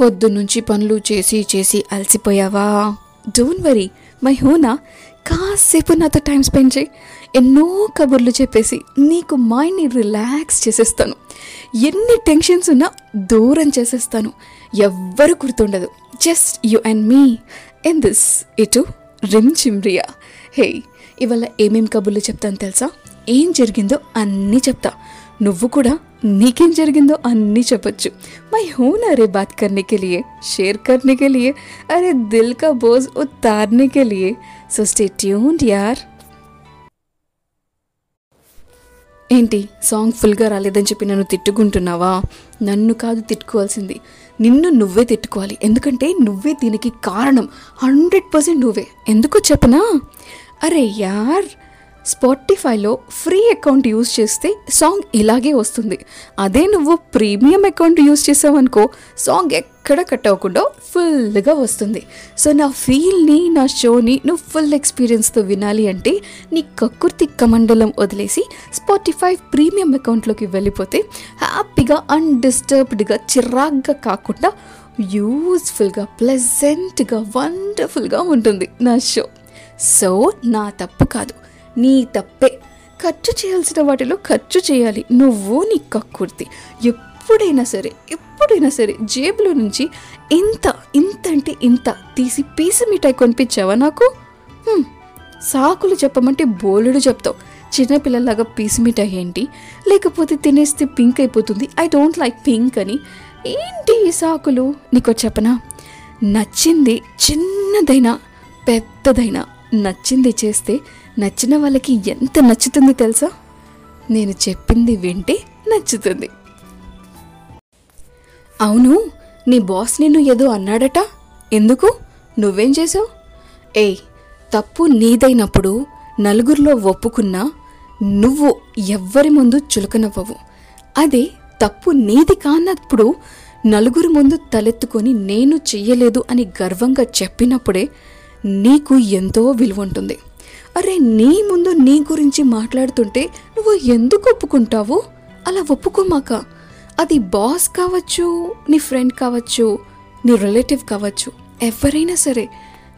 పొద్దున్నుంచి పనులు చేసి చేసి అలసిపోయావా? Don't worry. మై హూనా కాసేపు నాతో టైం స్పెండ్ చేయి. ఎన్నో కబుర్లు చెప్పేసి నీకు మైండ్ని రిలాక్స్ చేసేస్తాను. ఎన్ని టెన్షన్స్ ఉన్నా దూరం చేసేస్తాను. ఎవ్వరు గుర్తుండదు. Just you and me. In this ఇటు రిమ్ చిమ్రియా హే ఇవాళ ఏమేం కబుర్లు చెప్తాను తెలుసా? ఏం జరిగిందో అన్నీ చెప్తా. నువ్వు కూడా నీకేం జరిగిందో అన్ని చెప్పొచ్చు. మై హోన్ అరే బాత్ కర్నే కే లియే షేర్ కర్నే కే లియే అరే దిల్ కా బోజ్ ఉతార్నే లియే సో స్టే ట్యూన్డ్ యార్ ఏంటి సాంగ్ ఫుల్గా రాలేదని చెప్పి నన్ను తిట్టుకుంటున్నావా? నన్ను కాదు తిట్టుకోవాల్సింది. నిన్ను నువ్వే తిట్టుకోవాలి. ఎందుకంటే నువ్వే దీనికి కారణం. హండ్రెడ్ పర్సెంట్ నువ్వే. ఎందుకు చెప్పనా? అరే యార్ స్పాటిఫైలో ఫ్రీ అకౌంట్ యూజ్ చేస్తే సాంగ్ ఇలాగే వస్తుంది. అదే నువ్వు ప్రీమియం అకౌంట్ యూస్ చేసావనుకో సాంగ్ ఎక్కడ కట్ అవ్వకుండా ఫుల్గా వస్తుంది. సో నా ఫీల్ని నా షోని నువ్వు ఫుల్ ఎక్స్పీరియన్స్తో వినాలి అంటే నీ కక్కుర్తి కమండలం వదిలేసి స్పాటిఫై ప్రీమియం అకౌంట్లోకి వెళ్ళిపోతే హ్యాపీగా అన్డిస్టర్బ్డ్గా చిరాగ్గా కాకుండా యూస్ఫుల్గా ప్లెజెంట్గా వండర్ఫుల్గా ఉంటుంది నా షో. సో నా తప్పు కాదు. నీ తప్పే. ఖర్చు చేయాల్సిన వాటిలో ఖర్చు చేయాలి. నువ్వు నీ కక్కుర్తి. ఎప్పుడైనా సరే ఎప్పుడైనా సరే జేబులో నుంచి ఇంత ఇంత అంటే ఇంత తీసి పీసు మిఠాయి కొనిపించావా నాకు? సాకులు చెప్పమంటే బోలెడు చెప్తావు. చిన్నపిల్లలాగా పీసు మిఠాయి ఏంటి? లేకపోతే తినేస్తే పింక్ అయిపోతుంది. ఐ డోంట్ లైక్ పింక్ అని. ఏంటి ఈ సాకులు? నీకో చెప్పనా? నచ్చింది చిన్నదైనా పెద్దదైనా నచ్చింది చేస్తే నచ్చిన వాళ్ళకి ఎంత నచ్చుతుంది తెలుసా? నేను చెప్పింది వింటే నచ్చుతుంది. అవును నీ బాస్ నిన్ను ఏదో అన్నాడట? ఎందుకు? నువ్వేం చేసావు? ఏయ్ తప్పు నీదైనప్పుడు నలుగురిలో ఒప్పుకున్నా నువ్వు ఎవ్వరి ముందు చులకనవ్వవు. అదే తప్పు నీది కానప్పుడు నలుగురి ముందు తలెత్తుకొని నేను చెయ్యలేదు అని గర్వంగా చెప్పినప్పుడే నీకు ఎంతో విలువ ఉంటుంది. అరే నీ ముందు నీ గురించి మాట్లాడుతుంటే నువ్వు ఎందుకు ఒప్పుకుంటావు? అలా ఒప్పుకోమాక. అది బాస్ కావచ్చు నీ ఫ్రెండ్ కావచ్చు నీ రిలేటివ్ కావచ్చు ఎవరైనా సరే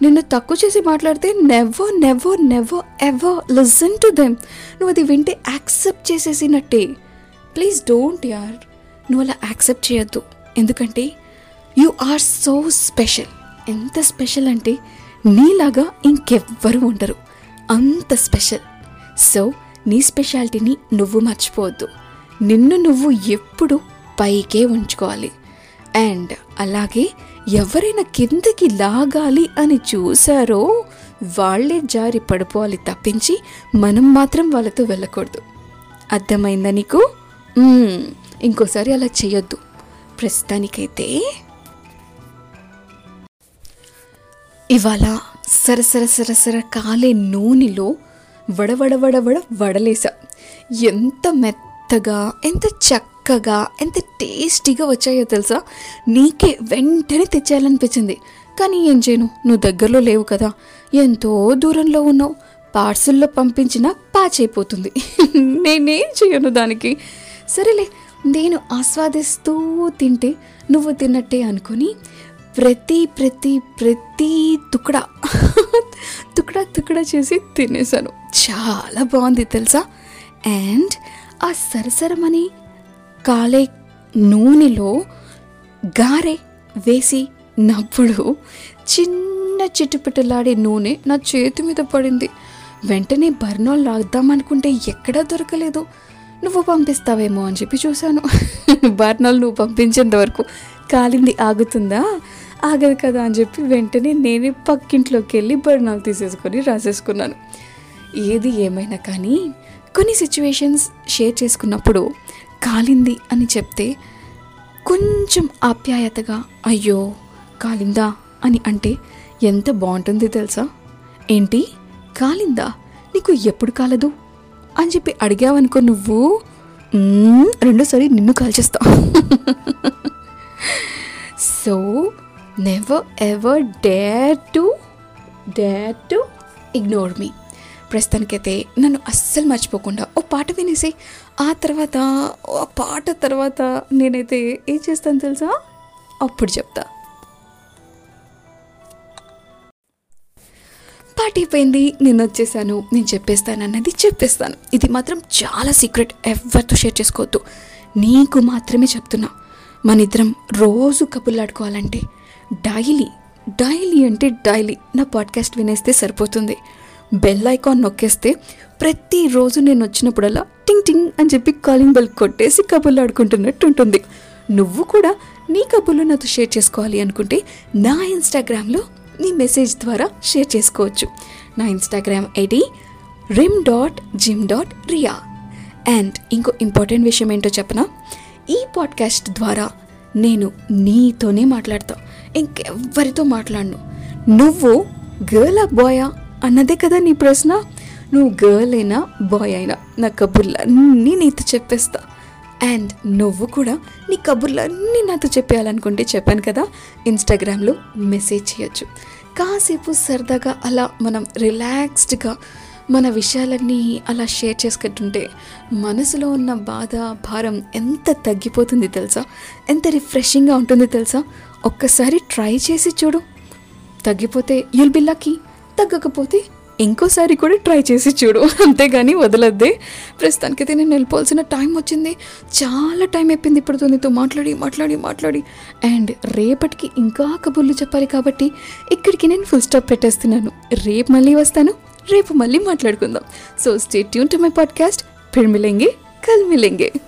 నిన్ను తక్కువ చేసి మాట్లాడితే never never never ever listen to them నువ్వు అది వింటే యాక్సెప్ట్ చేసేసినట్టే. ప్లీజ్ డోంట్ యార్ నువ్వు అలా యాక్సెప్ట్ చేయొద్దు. ఎందుకంటే యు ఆర్ సో స్పెషల్ ఎంత స్పెషల్ అంటే నీలాగా ఇంకెవ్వరు ఉండరు. అంత స్పెషల్. సో నీ స్పెషాలిటీని నువ్వు మర్చిపోవద్దు. నిన్ను నువ్వు ఎప్పుడు పైకే ఉంచుకోవాలి. అండ్ అలాగే ఎవరైనా కిందకి లాగాలి అని చూసారో వాళ్ళే జారి పడిపోవాలి తప్పించి మనం మాత్రం వాళ్ళతో వెళ్ళకూడదు. అర్థమైందా నీకు? ఇంకోసారి అలా చేయొద్దు. ప్రస్తుతానికైతే ఇవాళ సరసర సరసర కాలే నూనెలో వడవడవడవడ వడలేసా ఎంత మెత్తగా ఎంత చక్కగా ఎంత టేస్టీగా వచ్చాయో తెలుసా? నీకే వెంటనే తెచ్చేయాలనిపించింది. కానీ ఏం చేయను నువ్వు దగ్గరలో లేవు కదా. ఎంతో దూరంలో ఉన్నావు. పార్సల్లో పంపించినా ప్యాచ్ అయిపోతుంది నేనేం చేయను దానికి? సరేలే నేను ఆస్వాదిస్తూ తింటే నువ్వు తిన్నట్టే అనుకొని ప్రతి ప్రతి ప్రతి తుకడా తుకడా తుకడా చేసి తినేసాను చాలా బాగుంది తెలుసా? అండ్ ఆ సరసరమని కాలే నూనెలో గారె వేసి నప్పుడు చిన్న చిట్టుపిట్టలాడే నూనె నా చేతి మీద పడింది. వెంటనే బర్నోల్ రాద్దామనుకుంటే ఎక్కడా దొరకలేదు. నువ్వు పంపిస్తావేమో అని చెప్పి చూశాను. బర్నోల్ నువ్వు పంపించేంత వరకు కాలింది ఆగుతుందా? ఆగదు కదా అని చెప్పి వెంటనే నేనే పక్కింట్లోకి వెళ్ళి బర్నాలు తీసేసుకొని రాసేసుకున్నాను. ఏది ఏమైనా కానీ కొన్ని సిచ్యువేషన్స్ షేర్ చేసుకున్నప్పుడు కాలింది అని చెప్తే కొంచెం ఆప్యాయతగా అయ్యో కాలిందా? అని అంటే ఎంత బాగుంటుంది తెలుసా? ఏంటి? కాలిందా? నీకు ఎప్పుడు కాలదు? అని చెప్పి అడిగావనుకో నువ్వు రెండోసారి నిన్ను కాల్ చేస్తావు so never ever dare to dare to ignore me ప్రస్తుతానికైతే నన్ను అస్సలు మర్చిపోకుండా ఓ పాట వినేసి ఆ తర్వాత ఆ పాట తర్వాత నేనైతే ఏం చేస్తాను తెలుసా? అప్పుడు చెప్తా. పాటైపోయింది అయిపోయింది నేను వచ్చేసాను నేను చెప్పేస్తాను అన్నది చెప్పేస్తాను. ఇది మాత్రం చాలా సీక్రెట్ ఎవరితో షేర్ చేసుకోవద్దు. నీకు మాత్రమే చెప్తున్నా. మన ఇద్దరం రోజు కబుర్లాడుకోవాలంటే డైలీ డైలీ అంటే డైలీ నా పాడ్కాస్ట్ వినేస్తే సరిపోతుంది. బెల్ ఐకాన్ నొక్కేస్తే ప్రతిరోజు నేను వచ్చినప్పుడల్లా టింగ్ టింగ్ అని చెప్పి కాలింగ్ బెల్ కొట్టేసి కబుర్లు ఆడుకుంటున్నట్టు ఉంటుంది. నువ్వు కూడా నీ కబుర్లు నాతో షేర్ చేసుకోవాలి అనుకుంటే నా ఇన్స్టాగ్రామ్లో నీ మెసేజ్ ద్వారా షేర్ చేసుకోవచ్చు. నా Instagram ID Rim dot Jim dot Riya and ఇంకో ఇంపార్టెంట్ విషయం ఏంటో చెప్పనా? ఈ పాడ్కాస్ట్ ద్వారా నేను నీతోనే మాట్లాడతాను ఇంకెవ్వరితో మాట్లాడను. నువ్వు గర్ల్ ఆ బాయా అన్నదే కదా నీ ప్రశ్న? నువ్వు గర్ల్ అయినా బాయ్ అయినా నా కబుర్లన్నీ నీతో చెప్పేస్తా. అండ్ నువ్వు కూడా నీ కబుర్లన్నీ నాతో చెప్పేయాలనుకుంటే చెప్పాను కదా? ఇన్స్టాగ్రామ్లో మెసేజ్ చేయొచ్చు. కాసేపు సరదాగా అలా మనం రిలాక్స్డ్గా మన విషయాలన్నీ అలా షేర్ చేసుకుంటుంటే మనసులో ఉన్న బాధ భారం ఎంత తగ్గిపోతుంది తెలుసా? ఎంత రిఫ్రెషింగ్గా ఉంటుంది తెలుసా? ఒక్కసారి ట్రై చేసి చూడు. తగ్గిపోతే యుల్ బి లక్కీ తగ్గకపోతే ఇంకోసారి కూడా ట్రై చేసి చూడు. అంతేగాని వదలద్దే. ప్రస్తుతానికైతే నేను వెళ్ళిపోవాల్సిన టైం వచ్చింది. చాలా టైం అయిపోయింది ఇప్పుడు నీతో మాట్లాడి మాట్లాడి మాట్లాడి. అండ్ రేపటికి ఇంకా కబుర్లు చెప్పాలి కాబట్టి ఇక్కడికి నేను ఫుల్ స్టాప్ పెట్టేస్తున్నాను. రేపు మళ్ళీ వస్తాను. రేపు మళ్ళీ మాట్లాడుకుందాం. So stay tune to my podcast Phir కల్మిలింగే కల్